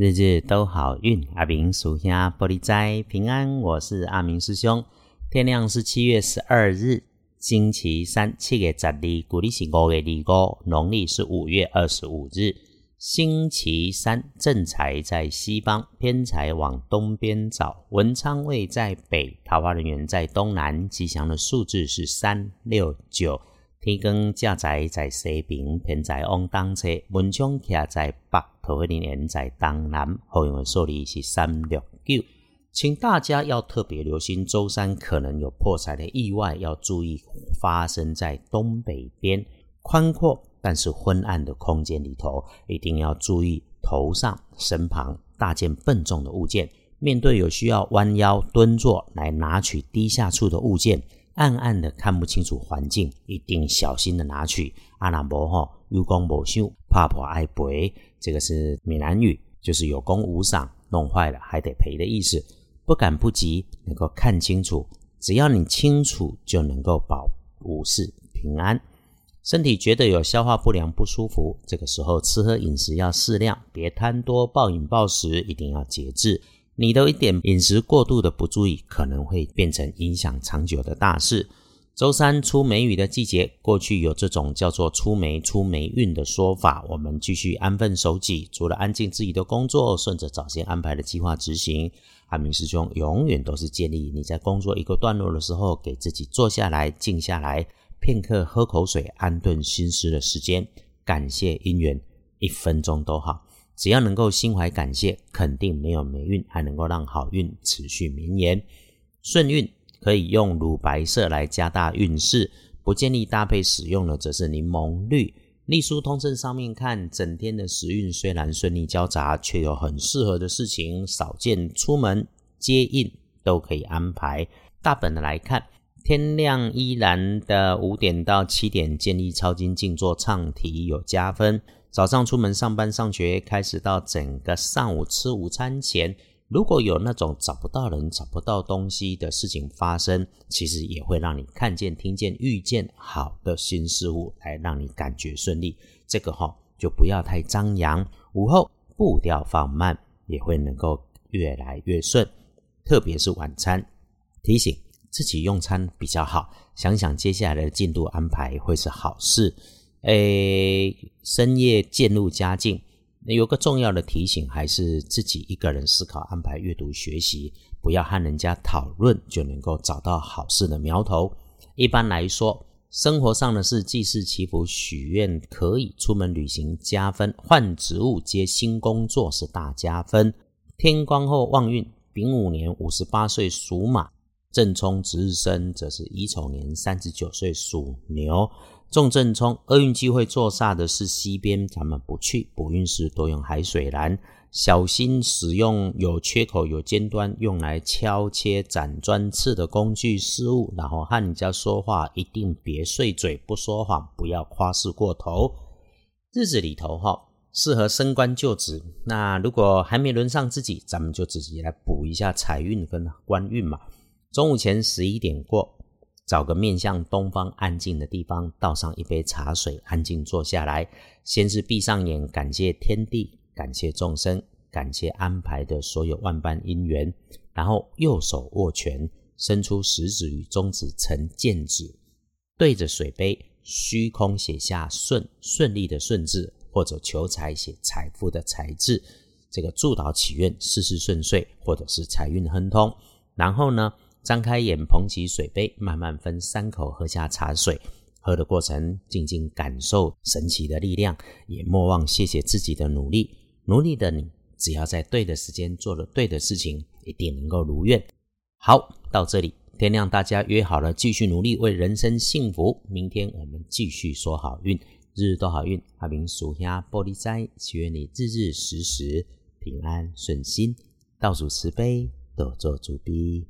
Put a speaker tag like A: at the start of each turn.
A: 日日都好运，阿明属下玻璃斋平安。我是阿明师兄。天亮是七月十二日，星期三，七月十二，古历是五月二五，农历是五月二十五日，星期三。正财在西方，偏财往东边找。文昌位在北，桃花人员在东南。吉祥的数字是三六九。天光驾宅在西边，偏在往东侧；文昌徛在北，桃花林在东南。后用的数字是三六九，请大家要特别留心，周三可能有破财的意外，要注意发生在东北边宽阔但是昏暗的空间里头，一定要注意头上、身旁大件笨重的物件。面对有需要弯腰蹲坐来拿取低下处的物件。暗暗的看不清楚环境，一定小心的拿取。阿那伯吼有功无赏，怕破爱赔。这个是闽南语，就是有功无赏，弄坏了还得赔的意思。不赶不急，能够看清楚，只要你清楚，就能够保无事平安。身体觉得有消化不良不舒服，这个时候吃喝饮食要适量，别贪多暴饮暴食，一定要节制。你的一点饮食过度的不注意，可能会变成影响长久的大事。周三出梅雨的季节，过去有这种叫做出梅出霉运的说法。我们继续安分守己，除了安静自己的工作，顺着早先安排的计划执行。阿明师兄永远都是建议你在工作一个段落的时候，给自己坐下来静下来片刻，喝口水，安顿心思的时间，感谢姻缘，一分钟都好。只要能够心怀感谢，肯定没有霉运，还能够让好运持续绵延。顺运可以用乳白色来加大运势，不建议搭配使用的则是柠檬绿。隶书通胜上面看，整天的时运虽然顺利交杂，却有很适合的事情，少见出门接应都可以安排。大本的来看，天亮依然的五点到七点，建议抄经静坐唱题有加分。早上出门上班上学，开始到整个上午吃午餐前，如果有那种找不到人、找不到东西的事情发生，其实也会让你看见、听见、遇见好的新事物，来让你感觉顺利。这个哈就不要太张扬，午后步调放慢，也会能够越来越顺。特别是晚餐，提醒自己用餐比较好，想想接下来的进度安排会是好事。诶，深夜渐入佳境，有个重要的提醒，还是自己一个人思考、安排阅读、学习，不要和人家讨论，就能够找到好事的苗头。一般来说，生活上的事，祭祀、祈福、许愿可以；出门旅行加分，换职务、接新工作是大加分。天光后旺运，丙午年五十八岁属马，正冲值日生则是乙丑年三十九岁属牛。重正冲，厄运机会坐煞的是西边，咱们不去。补运时多用海水蓝，小心使用有缺口、有尖端用来敲切、斩砖刺的工具事物。然后和人家说话，一定别碎嘴，不说谎，不要夸饰过头。日子里头哈，适合升官就职。那如果还没轮上自己，咱们就自己来补一下财运跟官运嘛。中午前十一点过。找个面向东方安静的地方，倒上一杯茶水，安静坐下来。先是闭上眼，感谢天地，感谢众生，感谢安排的所有万般因缘。然后右手握拳，伸出食指与中指成剑指，对着水杯虚空写下“顺”顺利的“顺”字，或者求财写财富的“财”字。这个祝祷祈愿，事事顺遂，或者是财运亨通。然后呢？张开眼，捧起水杯，慢慢分三口喝下茶水。喝的过程，静静感受神奇的力量，也莫忘谢谢自己的努力。努力的你，只要在对的时间做了对的事情，一定能够如愿。好，到这里天亮，大家约好了继续努力，为人生幸福。明天我们继续说好运，日日都好运。阿明属下玻璃斋，祈愿你日日时时平安顺心，倒数慈悲，多做主逼。